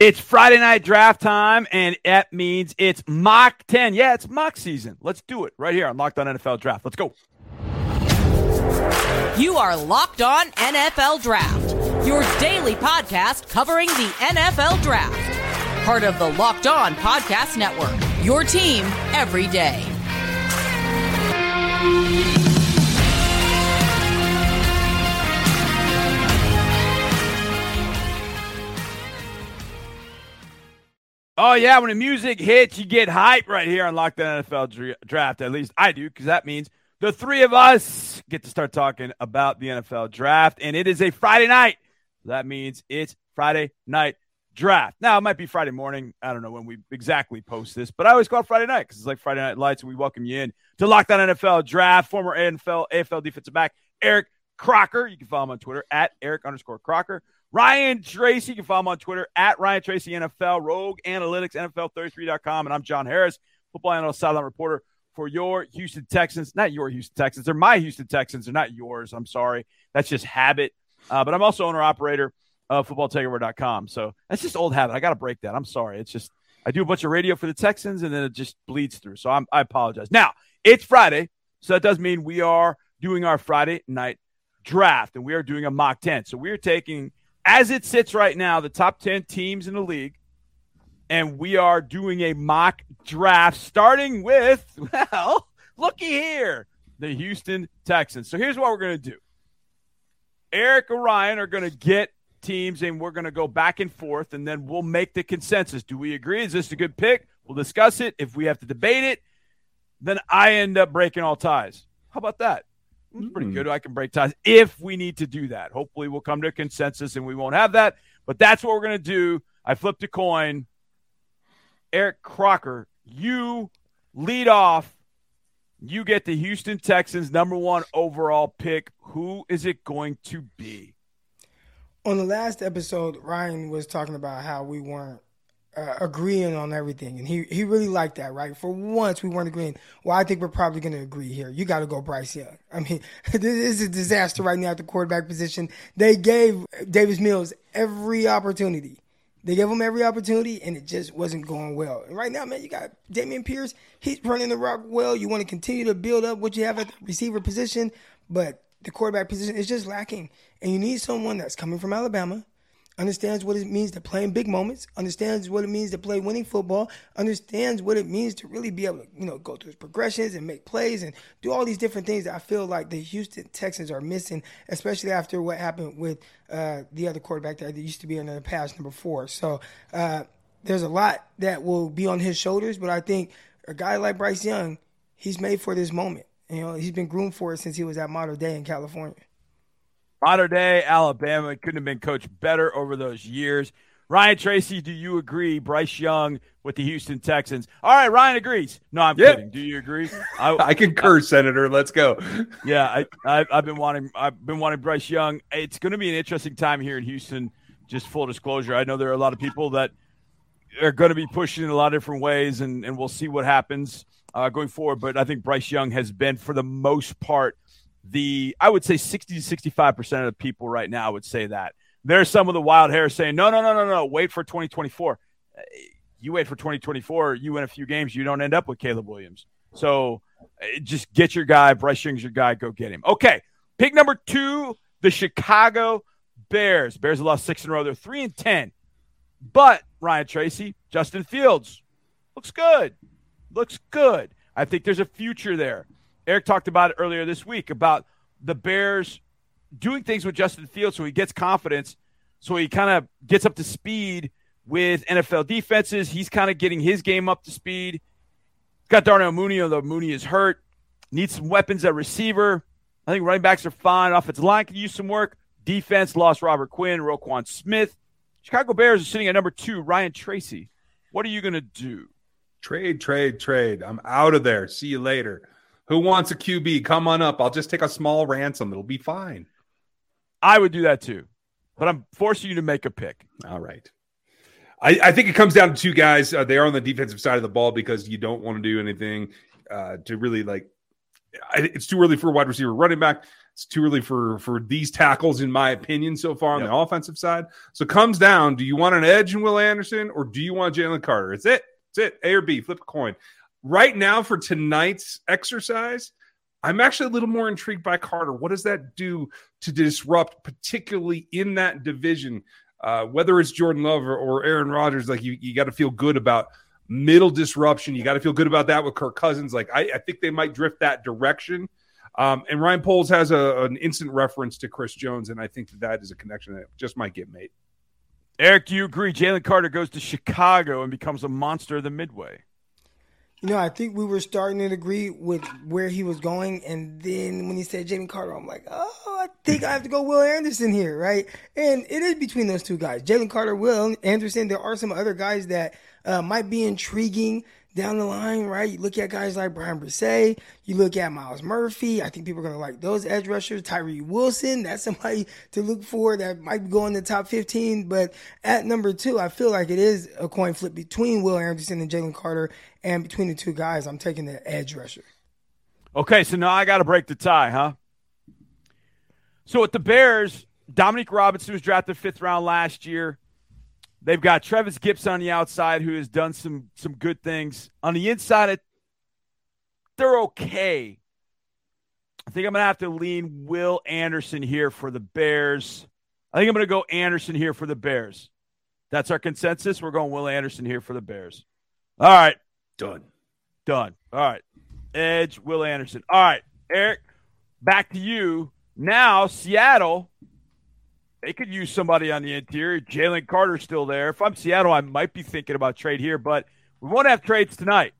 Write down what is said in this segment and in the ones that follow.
It's Friday night draft time, and that means it's mock 10. Yeah, it's mock season. Let's do it right here on Locked On NFL Draft. Let's go. You are Locked On NFL Draft, your daily podcast covering the NFL Draft. Part of the Locked On Podcast Network, your team every day. Oh, yeah. When the music hits, you get hype right here on Locked On NFL Draft. At least I do, because that means the three of us get to start talking about the NFL Draft. And it is a Friday night. That means it's Friday night draft. Now, it might be Friday morning. I don't know when we exactly post this, but I always call it Friday night because it's like Friday Night Lights, and we welcome you in to Locked On NFL Draft. Former NFL, AFL defensive back Eric Crocker. You can follow him on Twitter at Eric underscore Crocker. Ryan Tracy, you can follow him on Twitter at Ryan Tracy NFL, Rogue Analytics, NFL33.com. And I'm John Harris, football analyst, sideline reporter for your Houston Texans. Not your Houston Texans. They're my Houston Texans. They're not yours. I'm sorry. That's just habit. Uh, but I'm also owner operator of footballtakeover.com. So that's just old habit. I got to break that. I'm sorry. It's just, I do a bunch of radio for the Texans and then it just bleeds through. So I'm, I apologize. Now, it's Friday. So that does mean we are doing our Friday night draft and we are doing a mock 10. So we are taking as it sits right now, the top 10 teams in the league, and we are doing a mock draft starting with, well, looky here, the Houston Texans. So here's what we're going to do Eric and Ryan are going to get teams, and we're going to go back and forth, and then we'll make the consensus. Do we agree? Is this a good pick? We'll discuss it. If we have to debate it, then I end up breaking all ties. How about that? It's pretty hmm. good. I can break ties if we need to do that. Hopefully, we'll come to a consensus and we won't have that. But that's what we're going to do. I flipped a coin. Eric Crocker, you lead off. You get the Houston Texans number one overall pick. Who is it going to be? On the last episode, Ryan was talking about how we weren't uh, agreeing on everything, and he he really liked that. Right, for once we weren't agreeing. Well, I think we're probably going to agree here. You got to go Bryce Young. I mean, this is a disaster right now at the quarterback position. They gave Davis Mills every opportunity. They gave him every opportunity, and it just wasn't going well. And right now, man, you got Dameon Pierce. He's running the rock well. You want to continue to build up what you have at the receiver position, but the quarterback position is just lacking. And you need someone that's coming from Alabama understands what it means to play in big moments, understands what it means to play winning football, understands what it means to really be able to, you know, go through his progressions and make plays and do all these different things that I feel like the Houston Texans are missing, especially after what happened with uh, the other quarterback that used to be in the past, number four. So uh, there's a lot that will be on his shoulders, but I think a guy like Bryce Young, he's made for this moment. You know, he's been groomed for it since he was at Mater Dei in California. Mater Dei Alabama couldn't have been coached better over those years. Ryan Tracy, do you agree? Bryce Young with the Houston Texans. All right, Ryan agrees. No, I'm yep. kidding. Do you agree? I, I concur, I, Senator. Let's go. Yeah, I, have been wanting. I've been wanting Bryce Young. It's going to be an interesting time here in Houston. Just full disclosure, I know there are a lot of people that are going to be pushing in a lot of different ways, and, and we'll see what happens uh, going forward. But I think Bryce Young has been, for the most part, the I would say 60 to 65 percent of the people right now would say that. There's some of the wild hair saying, no, no, no, no, no, wait for 2024. Uh, you wait for 2024, you win a few games, you don't end up with Caleb Williams. So uh, just get your guy. Bryce Young's your guy. Go get him. Okay. Pick number two, the Chicago Bears. Bears have lost six in a row. They're three and ten. But Ryan Tracy, Justin Fields looks good. Looks good. I think there's a future there. Eric talked about it earlier this week about the Bears doing things with Justin Fields so he gets confidence, so he kind of gets up to speed with NFL defenses. He's kind of getting his game up to speed. Got Darnell Mooney, although Mooney is hurt. Needs some weapons at receiver. I think running backs are fine. Offensive line could use some work. Defense lost Robert Quinn, Roquan Smith. Chicago Bears are sitting at number two. Ryan Tracy, what are you going to do? Trade, trade, trade. I'm out of there. See you later. Who wants a QB? Come on up. I'll just take a small ransom. It'll be fine. I would do that too, but I'm forcing you to make a pick. All right. I, I think it comes down to two guys. Uh, they are on the defensive side of the ball because you don't want to do anything uh, to really like it's too early for a wide receiver running back. It's too early for for these tackles, in my opinion, so far on yep. the offensive side. So it comes down: do you want an edge in Will Anderson, or do you want Jalen Carter? It's it. It's it. A or B. Flip a coin. Right now, for tonight's exercise, I'm actually a little more intrigued by Carter. What does that do to disrupt, particularly in that division? Uh, whether it's Jordan Love or, or Aaron Rodgers, like you, you got to feel good about middle disruption. You got to feel good about that with Kirk Cousins. Like I, I think they might drift that direction. Um, and Ryan Poles has a, an instant reference to Chris Jones, and I think that that is a connection that just might get made. Eric, do you agree? Jalen Carter goes to Chicago and becomes a monster of the Midway. You know, I think we were starting to agree with where he was going, and then when he said Jalen Carter, I'm like, oh, I think I have to go Will Anderson here, right? And it is between those two guys, Jalen Carter, Will Anderson. There are some other guys that uh, might be intriguing down the line, right? You look at guys like Bryan Bresee, you look at Myles Murphy. I think people are going to like those edge rushers. Tyree Wilson, that's somebody to look for that might go in the top 15. But at number two, I feel like it is a coin flip between Will Anderson and Jalen Carter. And between the two guys, I'm taking the edge rusher. Okay, so now I got to break the tie, huh? So with the Bears, Dominique Robinson was drafted fifth round last year. They've got Trevis Gipson on the outside, who has done some some good things. On the inside, they're okay. I think I'm gonna have to lean Will Anderson here for the Bears. I think I'm gonna go Anderson here for the Bears. That's our consensus. We're going Will Anderson here for the Bears. All right. Done. Done. All right. Edge, Will Anderson. All right. Eric, back to you. Now, Seattle they could use somebody on the interior. Jalen Carter's still there. If I'm Seattle, I might be thinking about trade here, but we won't have trades tonight.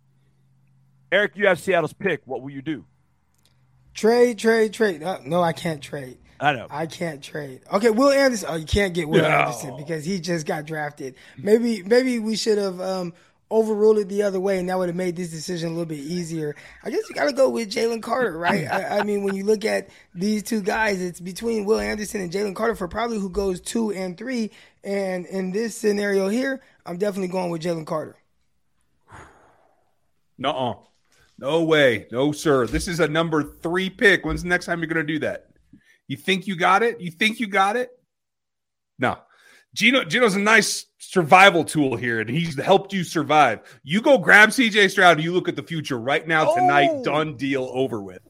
Eric, you have Seattle's pick. What will you do? Trade, trade, trade. Uh, no, I can't trade. I know. I can't trade. Okay, Will Anderson. Oh, you can't get Will no. Anderson because he just got drafted. Maybe, maybe we should have um, overruled it the other way, and that would have made this decision a little bit easier. I guess you got to go with Jalen Carter, right? I, I, mean, when you look at these two guys, it's between Will Anderson and Jalen Carter for probably who goes two and three. And in this scenario here, I'm definitely going with Jalen Carter. No, no way, no sir. This is a number three pick. When's the next time you're going to do that? You think you got it? You think you got it? No. Geno Geno's a nice survival tool here, and he's helped you survive. You go grab CJ Stroud. and You look at the future right now tonight. Oh. Done deal over with.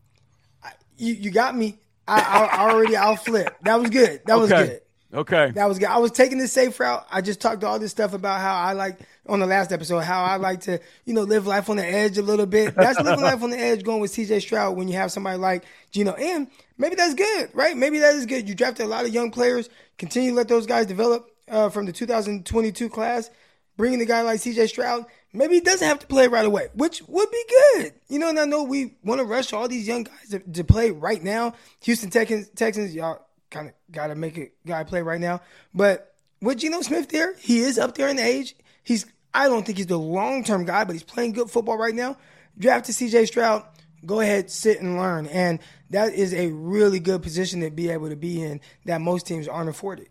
You you got me. I, I already I'll flip. That was good. That was good. Okay. That was good. I was taking the safe route. I just talked all this stuff about how I like on the last episode, how I like to, you know, live life on the edge a little bit. That's living life on the edge going with CJ Stroud when you have somebody like Geno. And maybe that's good, right? Maybe that is good. You drafted a lot of young players. Continue to let those guys develop uh, from the 2022 class, bringing a guy like CJ Stroud, maybe he doesn't have to play right away, which would be good. You know, and I know we want to rush all these young guys to, to play right now. Houston Texans, Texans y'all kind of got to make a guy play right now. But with Geno Smith there, he is up there in age. He's I don't think he's the long term guy, but he's playing good football right now. Drafted CJ Stroud. Go ahead, sit and learn. And that is a really good position to be able to be in that most teams aren't afforded.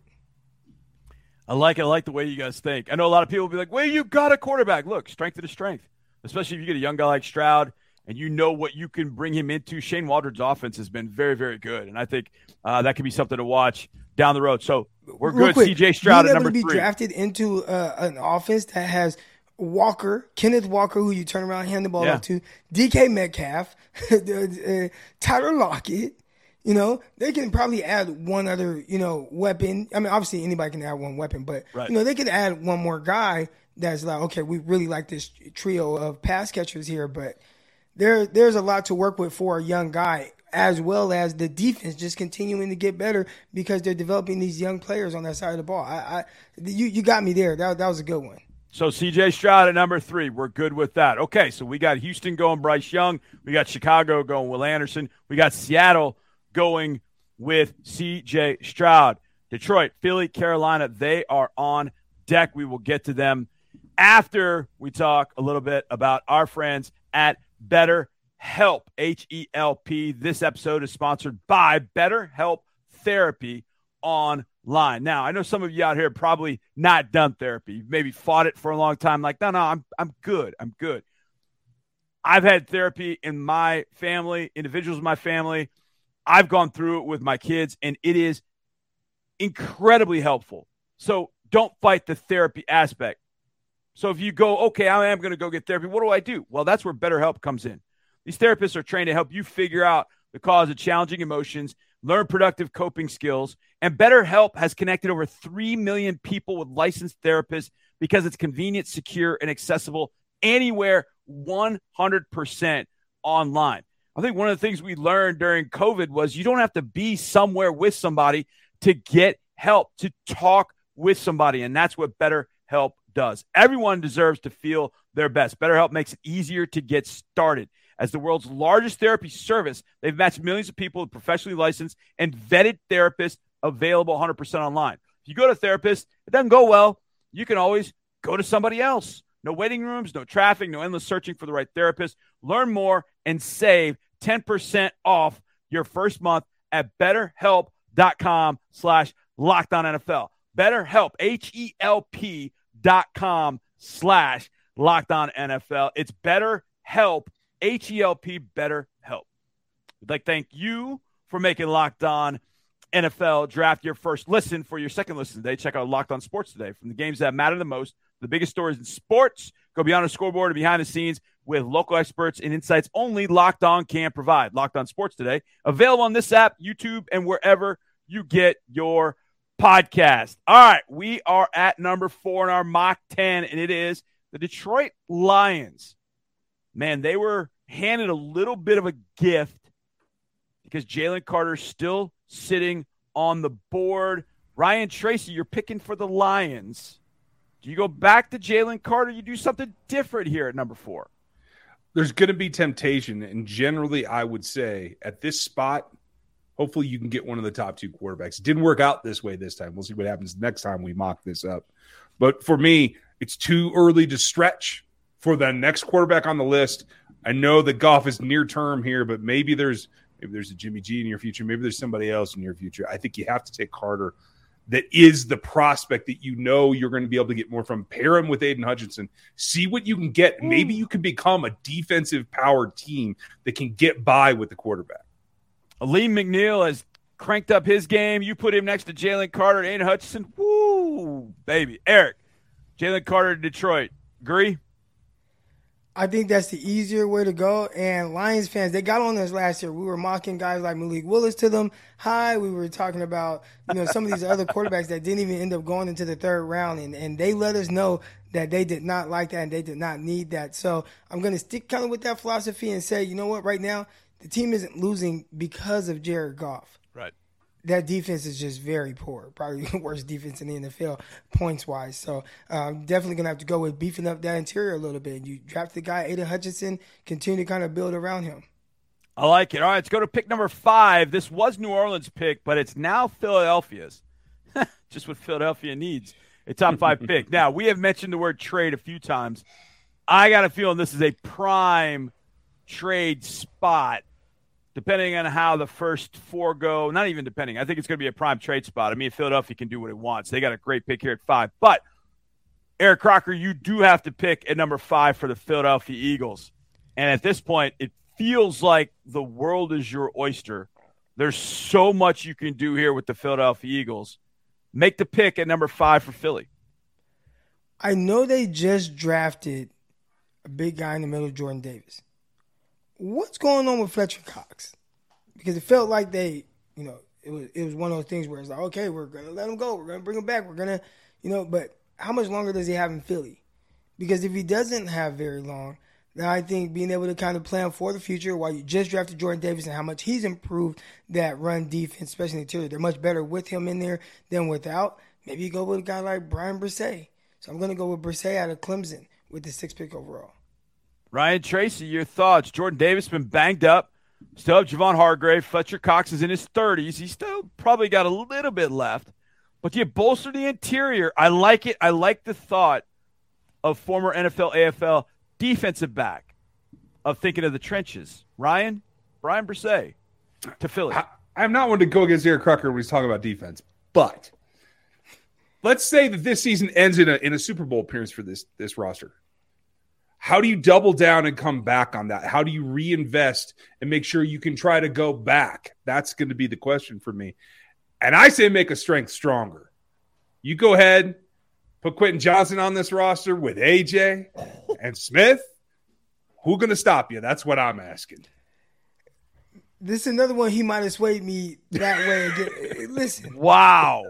I like it. I like the way you guys think. I know a lot of people will be like, well, you got a quarterback. Look, strength to the strength, especially if you get a young guy like Stroud and you know what you can bring him into. Shane Waldron's offense has been very, very good. And I think uh, that could be something to watch down the road. So we're Real good. Quick, CJ Stroud at number to be three. drafted into uh, an offense that has Walker, Kenneth Walker, who you turn around, hand the ball yeah. off to, DK Metcalf, uh, Tyler Lockett, you know, they can probably add one other, you know, weapon. I mean, obviously anybody can add one weapon, but right. you know, they could add one more guy that's like, okay, we really like this trio of pass catchers here, but there there's a lot to work with for a young guy, as well as the defense just continuing to get better because they're developing these young players on that side of the ball. I, I you you got me there. That that was a good one. So CJ Stroud at number three, we're good with that. Okay, so we got Houston going Bryce Young, we got Chicago going Will Anderson, we got Seattle going with CJ Stroud. Detroit, Philly, Carolina, they are on deck. We will get to them after we talk a little bit about our friends at Better Help, H E L P. This episode is sponsored by Better Help Therapy Online. Now, I know some of you out here probably not done therapy. You've maybe fought it for a long time, like, no, no, I'm, I'm good. I'm good. I've had therapy in my family, individuals in my family. I've gone through it with my kids, and it is incredibly helpful. So don't fight the therapy aspect. So if you go, okay, I am going to go get therapy, what do I do? Well, that's where BetterHelp comes in. These therapists are trained to help you figure out the cause of challenging emotions, learn productive coping skills, and BetterHelp has connected over 3 million people with licensed therapists because it's convenient, secure, and accessible anywhere 100% online. I think one of the things we learned during COVID was you don't have to be somewhere with somebody to get help, to talk with somebody. And that's what BetterHelp does. Everyone deserves to feel their best. BetterHelp makes it easier to get started. As the world's largest therapy service, they've matched millions of people with professionally licensed and vetted therapists available 100% online. If you go to a therapist, it doesn't go well, you can always go to somebody else. No waiting rooms, no traffic, no endless searching for the right therapist. Learn more and save 10% off your first month at betterhelp.com slash NFL. BetterHelp, H-E-L-P dot com slash NFL. It's better H-E-L-P, H E L P, better help. We'd like thank you for making Locked On NFL Draft your first listen. For your second listen today, check out Locked On Sports today. From the games that matter the most – the biggest stories in sports. Go beyond the scoreboard and behind the scenes with local experts and insights only Locked On can provide. Locked On Sports today, available on this app, YouTube, and wherever you get your podcast. All right, we are at number four in our mock 10, and it is the Detroit Lions. Man, they were handed a little bit of a gift because Jalen Carter's still sitting on the board. Ryan Tracy, you're picking for the Lions. Do you go back to Jalen Carter? You do something different here at number four. There's going to be temptation. And generally, I would say at this spot, hopefully you can get one of the top two quarterbacks. It didn't work out this way this time. We'll see what happens next time we mock this up. But for me, it's too early to stretch for the next quarterback on the list. I know that Goff is near term here, but maybe there's maybe there's a Jimmy G in your future. Maybe there's somebody else in your future. I think you have to take Carter that is the prospect that you know you're going to be able to get more from. Pair him with Aidan Hutchinson. See what you can get. Maybe mm. you can become a defensive powered team that can get by with the quarterback. Lee McNeil has cranked up his game. You put him next to Jalen Carter and Hutchinson. Woo, baby. Eric, Jalen Carter, Detroit. Agree? I think that's the easier way to go. And Lions fans, they got on us last year. We were mocking guys like Malik Willis to them high. We were talking about, you know, some of these other quarterbacks that didn't even end up going into the third round. And, and they let us know that they did not like that and they did not need that. So I'm going to stick kind of with that philosophy and say, you know what, right now, the team isn't losing because of Jared Goff Right. that defense is just very poor. Probably the worst defense in the NFL points wise. So um, definitely gonna have to go with beefing up that interior a little bit. You draft the guy Aidan Hutchinson, continue to kind of build around him. I like it. All right, let's go to pick number five. This was New Orleans' pick, but it's now Philadelphia's. just what Philadelphia needs. A top five pick. Now we have mentioned the word trade a few times. I got a feeling this is a prime trade spot depending on how the first four go, not even depending, I think it's going to be a prime trade spot. I mean, Philadelphia can do what it wants. They got a great pick here at five. But, Eric Crocker, you do have to pick at number five for the Philadelphia Eagles. And at this point, it feels like the world is your oyster. There's so much you can do here with the Philadelphia Eagles. Make the pick at number five for Philly. I know they just drafted a big guy in the middle, Jordan Davis what's going on with Fletcher Cox? Because it felt like they, you know, it was it was one of those things where it's like, okay, we're gonna let him go, we're gonna bring him back, we're gonna, you know, but how much longer does he have in Philly? Because if he doesn't have very long, then I think being able to kind of plan for the future while you just drafted Jordan Davis and how much he's improved that run defense, especially in the interior, they're much better with him in there than without. Maybe you go with a guy like Bryan Bresee. So I'm gonna go with Bresee out of Clemson with the sixth pick overall. Ryan Tracy, your thoughts? Jordan Davis been banged up. Still have Javon Hargrave. Fletcher Cox is in his 30s. He's still probably got a little bit left. But you bolster the interior. I like it. I like the thought of former NFL, AFL defensive back of thinking of the trenches. Ryan, Bryan Bresee to Philly. I, I'm not one to go against Eric Crocker when he's talking about defense, but let's say that this season ends in a in a Super Bowl appearance for this this roster. How do you double down and come back on that? How do you reinvest and make sure you can try to go back? That's going to be the question for me. And I say make a strength stronger. You go ahead, put Quentin Johnston on this roster with AJ and Smith. Who's going to stop you? That's what I'm asking. This is another one he might have swayed me that way. Again. Listen. Wow.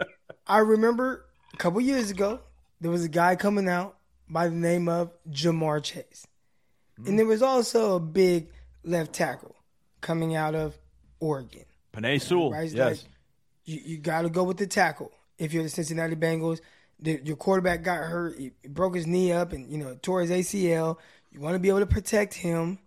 I remember a couple years ago, there was a guy coming out by the name of Ja'Marr Chase. Mm-hmm. And there was also a big left tackle coming out of Oregon. Penei Sewell. Right? Yes. Like, you, you got to go with the tackle. If you're the Cincinnati Bengals, the, your quarterback got hurt, he broke his knee up, and you know tore his ACL. You want to be able to protect him,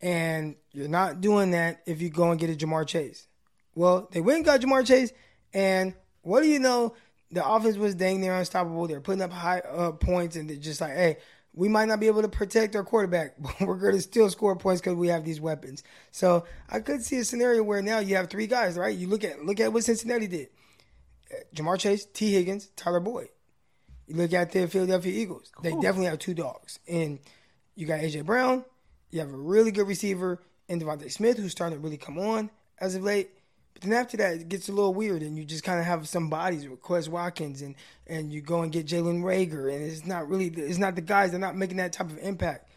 and you're not doing that if you go and get a Ja'Marr Chase. Well, they went and got Ja'Marr Chase, and what do you know? The offense was dang near unstoppable. They're putting up high uh, points, and they're just like, hey, we might not be able to protect our quarterback, but we're going to still score points because we have these weapons. So I could see a scenario where now you have three guys, right? You look at look at what Cincinnati did: Ja'Marr Chase, Tee Higgins, Tyler Boyd. You look at the Philadelphia Eagles; cool. they definitely have two dogs, and you got AJ Brown. You have a really good receiver in DeVonta Smith, who's starting to really come on as of late. But then after that, it gets a little weird, and you just kind of have some bodies with Quez Watkins, and and you go and get Jalen Reagor, and it's not really it's not the guys. They're not making that type of impact.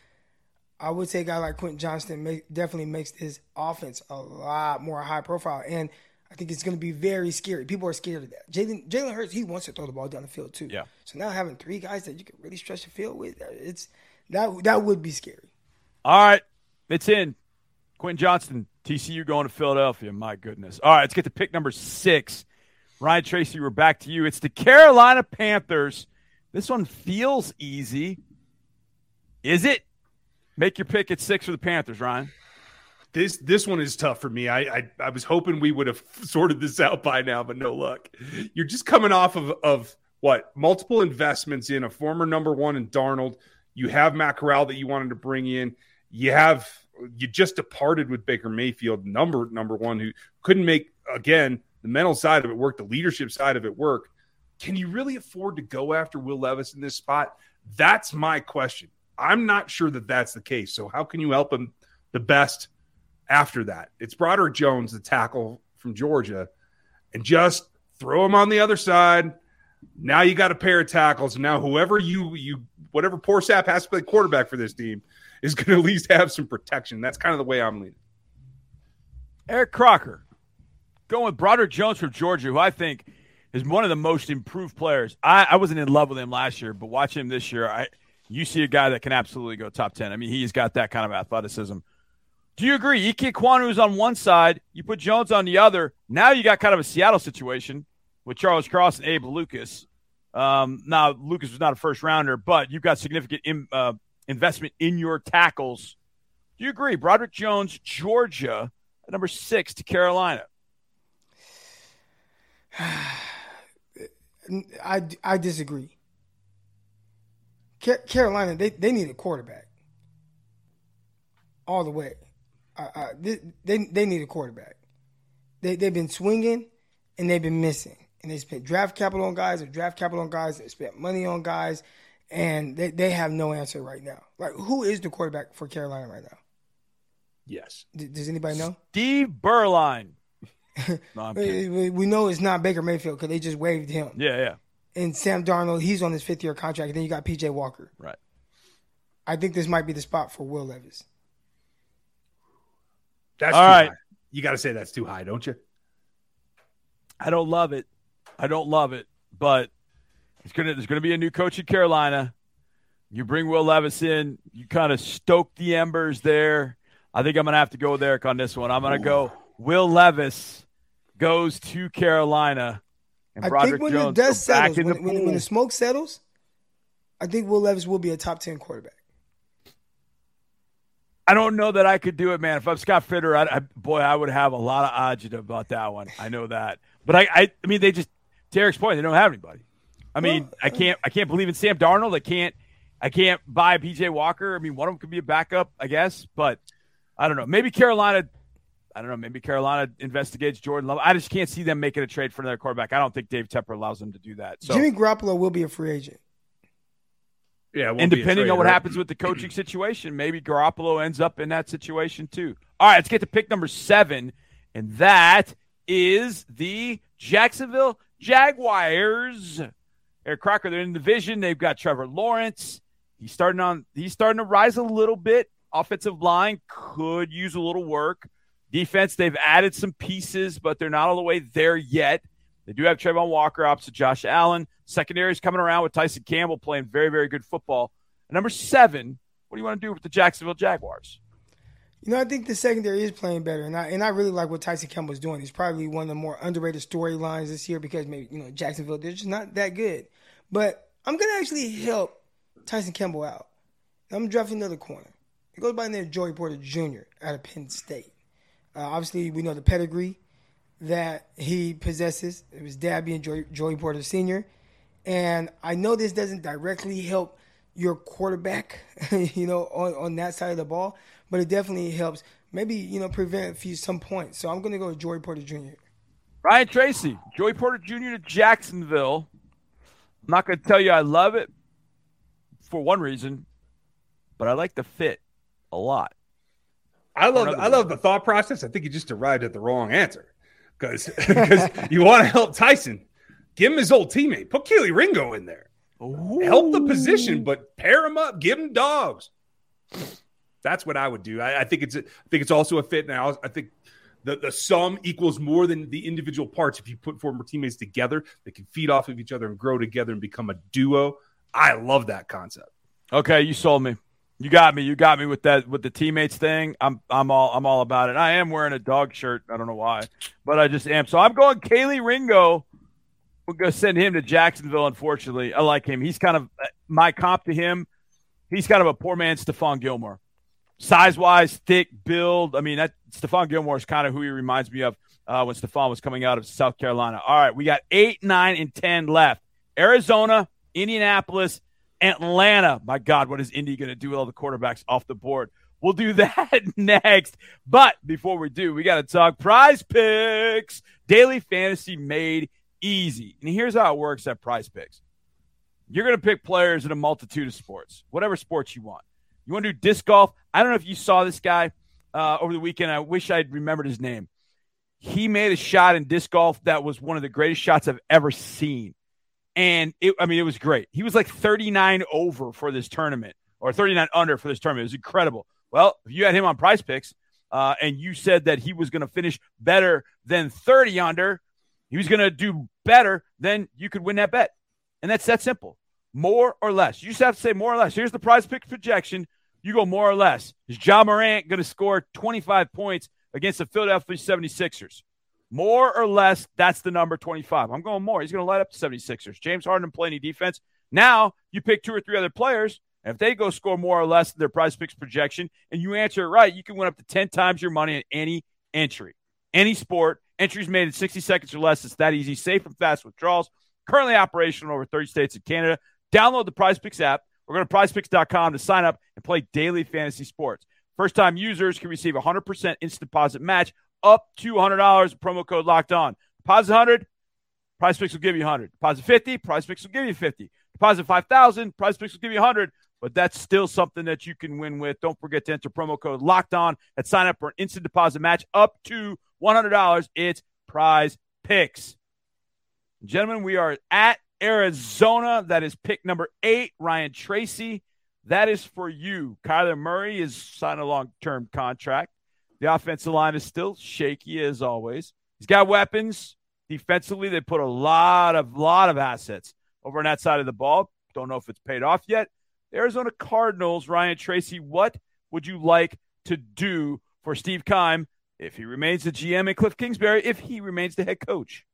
I would say a guy like Quentin Johnston make, definitely makes his offense a lot more high profile, and I think it's going to be very scary. People are scared of that. Jalen Jalen Hurts, he wants to throw the ball down the field too. Yeah. So now having three guys that you can really stretch the field with, uh, it's that that would be scary. All right, it's in. Quentin Johnston, TCU going to Philadelphia. My goodness. All right, let's get to pick number six. Ryan Tracy, we're back to you. It's the Carolina Panthers. This one feels easy. Is it? Make your pick at six for the Panthers, Ryan. This this one is tough for me. I, I, I was hoping we would have sorted this out by now, but no luck. You're just coming off of of what multiple investments in a former number one in Darnold. You have Matt Corral that you wanted to bring in. You have you just departed with Baker Mayfield, number number one, who couldn't make again the mental side of it work, the leadership side of it work. Can you really afford to go after Will Levis in this spot? That's my question. I'm not sure that that's the case. So how can you help him the best after that? It's Broderick Jones, the tackle from Georgia, and just throw him on the other side. Now you got a pair of tackles. And now whoever you you whatever poor sap has to play quarterback for this team is going to at least have some protection. That's kind of the way I'm leaning. Eric Crocker, going with Broderick Jones from Georgia, who I think is one of the most improved players. I, I wasn't in love with him last year, but watching him this year, I you see a guy that can absolutely go top ten. I mean, he's got that kind of athleticism. Do you agree? Ike is on one side, you put Jones on the other. Now you got kind of a Seattle situation with Charles Cross and Abe Lucas. Um, now Lucas was not a first rounder, but you've got significant uh, investment in your tackles. Do you agree? Broderick Jones, Georgia, at number six to Carolina. I, I disagree. Carolina, they, they need a quarterback all the way. Uh, they, they, they need a quarterback. They, they've been swinging and they've been missing. And they spent draft capital on guys or draft capital on guys. They spent money on guys and they, they have no answer right now. Like, who is the quarterback for Carolina right now? Yes. D- does anybody know? Steve Beuerlein. No, we, we know it's not Baker Mayfield because they just waived him. Yeah, yeah. And Sam Darnold, he's on his fifth year contract. And then you got PJ Walker. Right. I think this might be the spot for Will Levis. That's all right. High. You got to say that's too high, don't you? I don't love it. I don't love it, but it's gonna there's gonna be a new coach in Carolina. You bring Will Levis in, you kind of stoke the embers there. I think I'm gonna have to go with Eric on this one. I'm gonna go Will Levis goes to Carolina. And I think when Jones the dust settles, when, the when, when the smoke settles, I think Will Levis will be a top ten quarterback. I don't know that I could do it, man. If I'm Scott Fitterer, I, I, boy, I would have a lot of agita about that one. I know that, but I, I, I mean, they just to Eric's point, they don't have anybody. I mean, well, I can't I can't believe in Sam Darnold. I can't I can't buy PJ Walker. I mean, one of them could be a backup, I guess, but I don't know. Maybe Carolina I don't know. Maybe Carolina investigates Jordan Love. I just can't see them making a trade for another quarterback. I don't think Dave Tepper allows them to do that. So Jimmy Garoppolo will be a free agent. Yeah, and depending on what happens with the coaching situation, maybe Garoppolo ends up in that situation too. All right, let's get to pick number seven, and that is the Jacksonville Jaguars. Eric Crocker, they're in the division. They've got Trevor Lawrence. He's starting on. He's starting to rise a little bit. Offensive line could use a little work. Defense, they've added some pieces, but they're not all the way there yet. They do have Travon Walker opposite Josh Allen. Secondary is coming around with Tyson Campbell playing very, very good football. And number seven, what do you want to do with the Jacksonville Jaguars? You know, I think the secondary is playing better, and I and I really like what Tyson Campbell is doing. He's probably one of the more underrated storylines this year because maybe you know Jacksonville they're just not that good. But I'm gonna actually help Tyson Campbell out. I'm drafting another corner. It goes by the name of Joey Porter Jr. out of Penn State. Uh, obviously, we know the pedigree that he possesses. It was dad being Joey, Joey Porter Sr. And I know this doesn't directly help your quarterback, you know, on, on that side of the ball, but it definitely helps maybe, you know, prevent a few some points. So I'm going to go with Joey Porter Jr. Ryan Tracy, Joey Porter Jr. to Jacksonville. I'm not going to tell you I love it for one reason, but I like the fit a lot. I love I love the thought process. I think you just arrived at the wrong answer because because you want to help Tyson. Give him his old teammate. Put Kelee Ringo in there. Ooh. Help the position, but pair him up. Give him dogs. That's what I would do. I, I think it's I think it's also a fit now. I think the, the sum equals more than the individual parts. If you put former teammates together, they can feed off of each other and grow together and become a duo. I love that concept. Okay, you sold me. You got me. You got me with that with the teammates thing. I'm I'm all I'm all about it. I am wearing a dog shirt. I don't know why, but I just am. So I'm going Kelee Ringo. We're gonna send him to Jacksonville. Unfortunately, I like him. He's kind of uh, my comp to him. He's kind of a poor man, Stephon Gilmore, size wise, thick build. I mean, that Stephon Gilmore is kind of who he reminds me of uh, when Stephon was coming out of South Carolina. All right, we got eight, nine, and ten left. Arizona, Indianapolis, Atlanta. My God, what is Indy going to do with all the quarterbacks off the board? We'll do that next. But before we do, we got to talk prize picks. Daily fantasy made easy. And here's how it works at prize picks you're going to pick players in a multitude of sports, whatever sports you want. You want to do disc golf? I don't know if you saw this guy uh, over the weekend. I wish I'd remembered his name. He made a shot in disc golf that was one of the greatest shots I've ever seen. And it, I mean, it was great. He was like 39 over for this tournament or 39 under for this tournament. It was incredible. Well, if you had him on prize picks uh, and you said that he was going to finish better than 30 under, he was going to do better, then you could win that bet. And that's that simple. More or less. You just have to say more or less. Here's the prize pick projection. You go more or less. Is Ja Morant going to score 25 points against the Philadelphia 76ers? More or less, that's the number 25. I'm going more. He's going to light up the 76ers. James Harden play any defense. Now you pick two or three other players. And if they go score more or less their prize picks projection and you answer it right, you can win up to 10 times your money in any entry. Any sport. Entries made in 60 seconds or less. It's that easy. Safe and fast withdrawals. Currently operational in over 30 states and Canada. Download the prize picks app or go to prizepicks.com to sign up and play daily fantasy sports. First time users can receive a 100% instant deposit match up to $100. Promo code locked on. Deposit 100, Prize Picks will give you 100. Deposit 50, Prize Picks will give you 50. Deposit 5,000, Prize Picks will give you 100. But that's still something that you can win with. Don't forget to enter promo code locked on and sign up for an instant deposit match up to $100. It's Prize Picks. Gentlemen, we are at Arizona. That is pick number eight, Ryan Tracy. That is for you. Kyler Murray is signed a long term contract. The offensive line is still shaky as always. He's got weapons. Defensively, they put a lot of lot of assets over on that side of the ball. Don't know if it's paid off yet. The Arizona Cardinals, Ryan Tracy, what would you like to do for Steve Keim if he remains the GM and Cliff Kingsbury if he remains the head coach?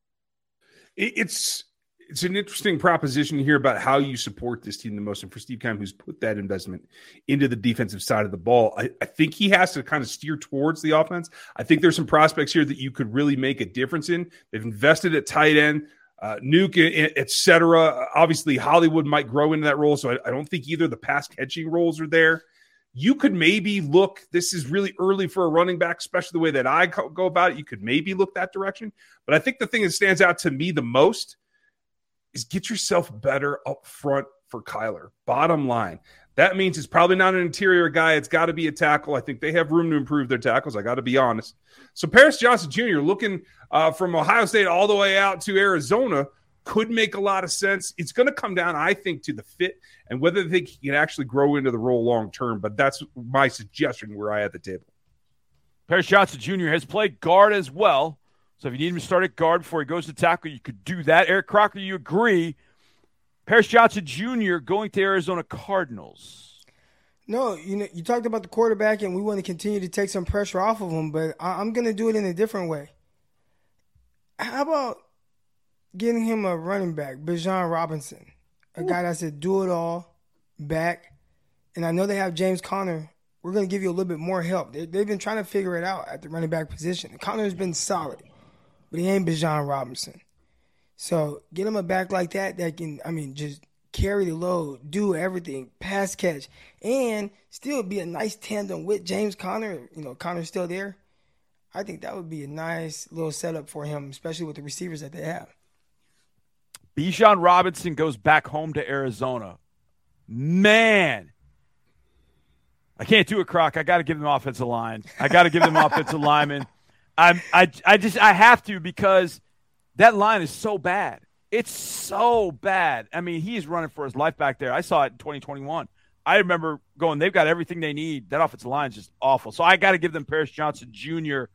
It's it's an interesting proposition here about how you support this team the most. And for Steve Keim, who's put that investment into the defensive side of the ball, I, I, think he has to kind of steer towards the offense. I think there's some prospects here that you could really make a difference in. They've invested at tight end, uh, Nuke, etc. Obviously, Hollywood might grow into that role. So I, I don't think either the pass catching roles are there. You could maybe look, this is really early for a running back, especially the way that I go about it. You could maybe look that direction. But I think the thing that stands out to me the most – is get yourself better up front for Kyler. Bottom line. That means it's probably not an interior guy. It's got to be a tackle. I think they have room to improve their tackles. I got to be honest. So Paris Johnson Jr. looking uh, from Ohio State all the way out to Arizona could make a lot of sense. It's going to come down, I think, to the fit and whether they think he can actually grow into the role long term. But that's my suggestion where I at the table. Paris Johnson Jr. has played guard as well. So if you need him to start at guard before he goes to tackle, you could do that. Eric Crocker, you agree Paris Johnson Jr. going to Arizona Cardinals. No, you know, you talked about the quarterback, and we want to continue to take some pressure off of him, but I- am going to do it in a different way. How about getting him a running back, Bijan Robinson, a Ooh. guy that's a do it all back, and I know they have James Conner. We're going to give you a little bit more help. They, have been trying to figure it out at the running back position. Conner's been solid, but he ain't Bijan Robinson. So get him a back like that that can, I mean, just carry the load, do everything, pass catch, and still be a nice tandem with James Conner. You know, Conner's still there. I think that would be a nice little setup for him, especially with the receivers that they have. Bijan Robinson goes back home to Arizona. Man, I can't do it, Croc. I got to give them offensive line. I got to give them offensive linemen. I'm, I, I just, I have to because that line is so bad. It's so bad. I mean, he's running for his life back there. I saw it in 2021. I remember going, they've got everything they need. That offensive line is just awful. So I got to give them Paris Johnson Jr.,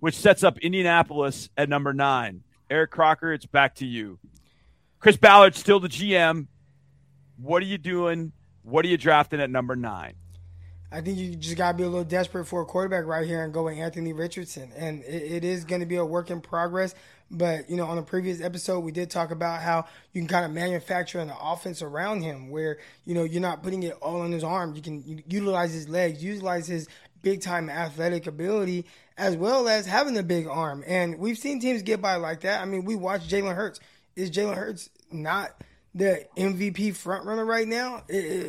which sets up Indianapolis at number nine. Eric Crocker, it's back to you. Chris Ballard, still the GM. What are you doing? What are you drafting at number nine? I think you just got to be a little desperate for a quarterback right here and go with Anthony Richardson. And it, it is going to be a work in progress. But, you know, on a previous episode, we did talk about how you can kind of manufacture an offense around him where, you know, you're not putting it all on his arm. You can utilize his legs, utilize his big time athletic ability, as well as having a big arm. And we've seen teams get by like that. I mean, we watched Jalen Hurts. Is Jalen Hurts not the MVP frontrunner right now,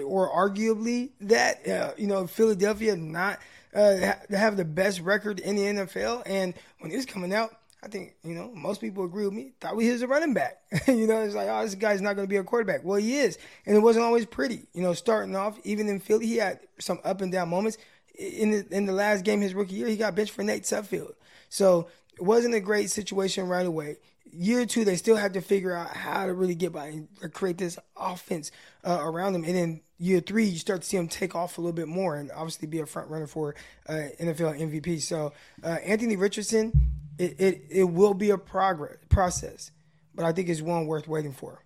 or arguably that? Uh, you know, Philadelphia not uh, have the best record in the NFL. And when he was coming out, I think, you know, most people agree with me. Thought we was a running back. you know, it's like, oh, this guy's not going to be a quarterback. Well, he is. And it wasn't always pretty. You know, starting off, even in Philly, he had some up and down moments. In the, in the last game, his rookie year, he got benched for Nate Sudfeld. So it wasn't a great situation right away. Year two, they still have to figure out how to really get by and create this offense uh, around them. And then year three, you start to see him take off a little bit more and obviously be a front runner for uh, NFL MVP. So uh, Anthony Richardson, it, it, it will be a progress process, but I think it's one worth waiting for.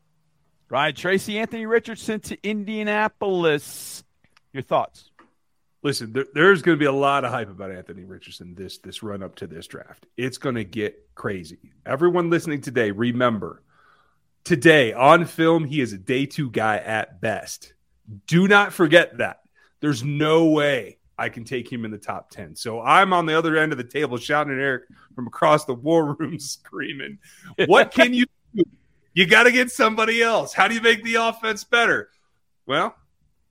Ryan, Tracy Anthony Richardson to Indianapolis. Your thoughts? Listen, there, there's going to be a lot of hype about Anthony Richardson this this run up to this draft. It's going to get crazy. Everyone listening today, remember today on film, he is a day two guy at best. Do not forget that. There's no way I can take him in the top 10. So I'm on the other end of the table shouting at Eric from across the war room screaming, What can you do? You got to get somebody else. How do you make the offense better? Well,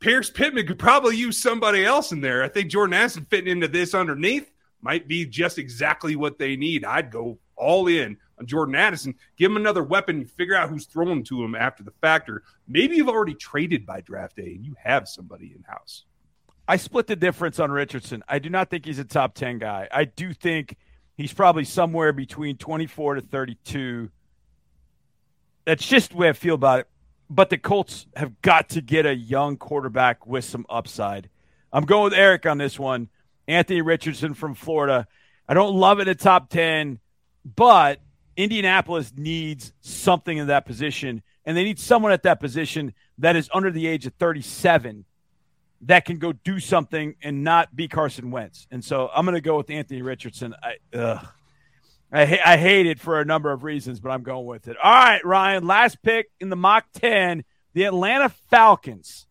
Pierce Pittman could probably use somebody else in there. I think Jordan Addison fitting into this underneath might be just exactly what they need. I'd go all in on Jordan Addison, give him another weapon, figure out who's throwing to him after the factor. Maybe you've already traded by draft day and you have somebody in house. I split the difference on Richardson. I do not think he's a top 10 guy. I do think he's probably somewhere between 24 to 32. That's just the way I feel about it. But the Colts have got to get a young quarterback with some upside. I'm going with Eric on this one. Anthony Richardson from Florida. I don't love it at top 10, but Indianapolis needs something in that position, and they need someone at that position that is under the age of 37 that can go do something and not be Carson Wentz. And so I'm going to go with Anthony Richardson. I. I, ha- I hate it for a number of reasons, but I'm going with it. All right, Ryan, last pick in the mock 10, the Atlanta Falcons.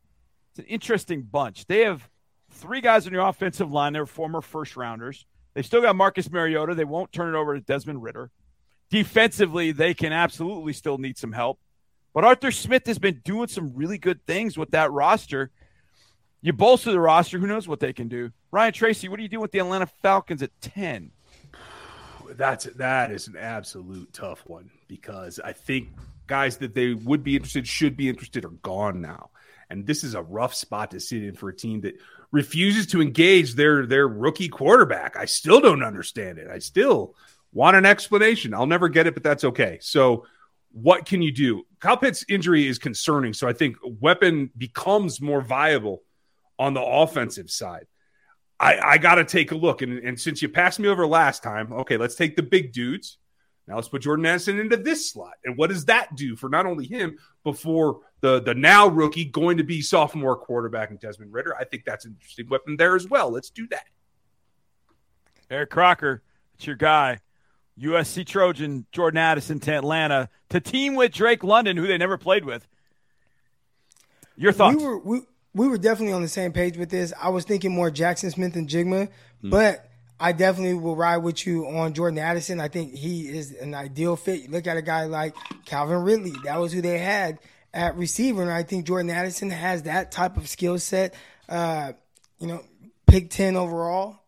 It's an interesting bunch. They have three guys on your offensive line. They're former first rounders. They've still got Marcus Mariota. They won't turn it over to Desmond Ridder. Defensively, they can absolutely still need some help. But Arthur Smith has been doing some really good things with that roster. You bolster the roster. Who knows what they can do? Ryan Tracy, what do you do with the Atlanta Falcons at 10? That's that is an absolute tough one because I think guys that they would be interested, should be interested, are gone now. And this is a rough spot to sit in for a team that refuses to engage their their rookie quarterback. I still don't understand it. I still want an explanation. I'll never get it, but that's okay. So, what can you do? Kyle Pitts' injury is concerning. So, I think weapon becomes more viable on the offensive side. I, I got to take a look. And, and since you passed me over last time, okay, let's take the big dudes. Now let's put Jordan Addison into this slot. And what does that do for not only him, but for the, the now rookie going to be sophomore quarterback in Desmond Ridder? I think that's an interesting weapon there as well. Let's do that. Eric Crocker, it's your guy. USC Trojan, Jordan Addison to Atlanta to team with Drake London, who they never played with. Your thoughts? We were, we, we were definitely on the same page with this. I was thinking more Jackson Smith-Njigba, mm. but I definitely will ride with you on Jordan Addison. I think he is an ideal fit. You look at a guy like Calvin Ridley. That was who they had at receiver, and I think Jordan Addison has that type of skill set. Uh, you know, pick ten overall,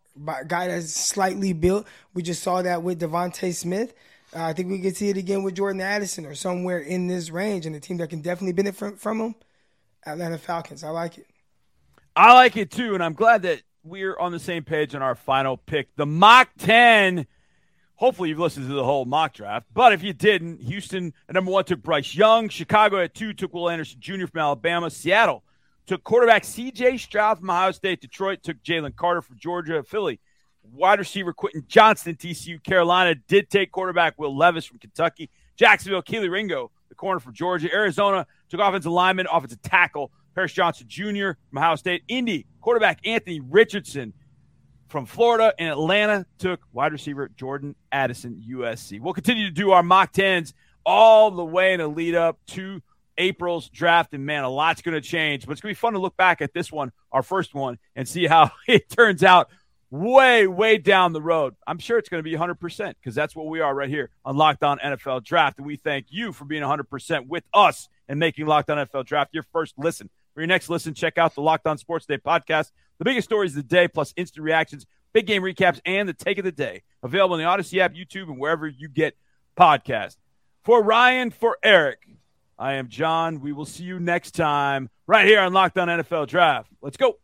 guy that's slightly built. We just saw that with DeVonta Smith. Uh, I think we could see it again with Jordan Addison or somewhere in this range, and a team that can definitely benefit from him Atlanta Falcons. I like it. I like it too, and I'm glad that we're on the same page on our final pick. The mock 10. Hopefully, you've listened to the whole mock draft. But if you didn't, Houston at number one took Bryce Young. Chicago at two took Will Anderson Jr. from Alabama. Seattle took quarterback CJ Stroud from Ohio State. Detroit took Jalen Carter from Georgia. Philly, wide receiver Quentin Johnston, TCU. Carolina did take quarterback Will Levis from Kentucky. Jacksonville, Kelee Ringo the corner for Georgia. Arizona took offensive lineman, offensive tackle, Paris Johnson Jr. from Ohio State. Indy, quarterback Anthony Richardson from Florida. And Atlanta took wide receiver Jordan Addison, USC. We'll continue to do our mock 10s all the way in a lead up to April's draft. And man, a lot's going to change, but it's going to be fun to look back at this one, our first one, and see how it turns out way, way down the road. I'm sure it's going to be 100% because that's what we are right here on Locked On NFL Draft. And we thank you for being 100% with us and making Locked On NFL Draft your first listen. For your next listen, check out the Locked On Sports Day podcast, the biggest stories of the day, plus instant reactions, big game recaps, and the take of the day. Available in the Audacy app, YouTube, and wherever you get podcasts. For Ryan, for Eric, I am John. We will see you next time right here on Locked On NFL Draft. Let's go.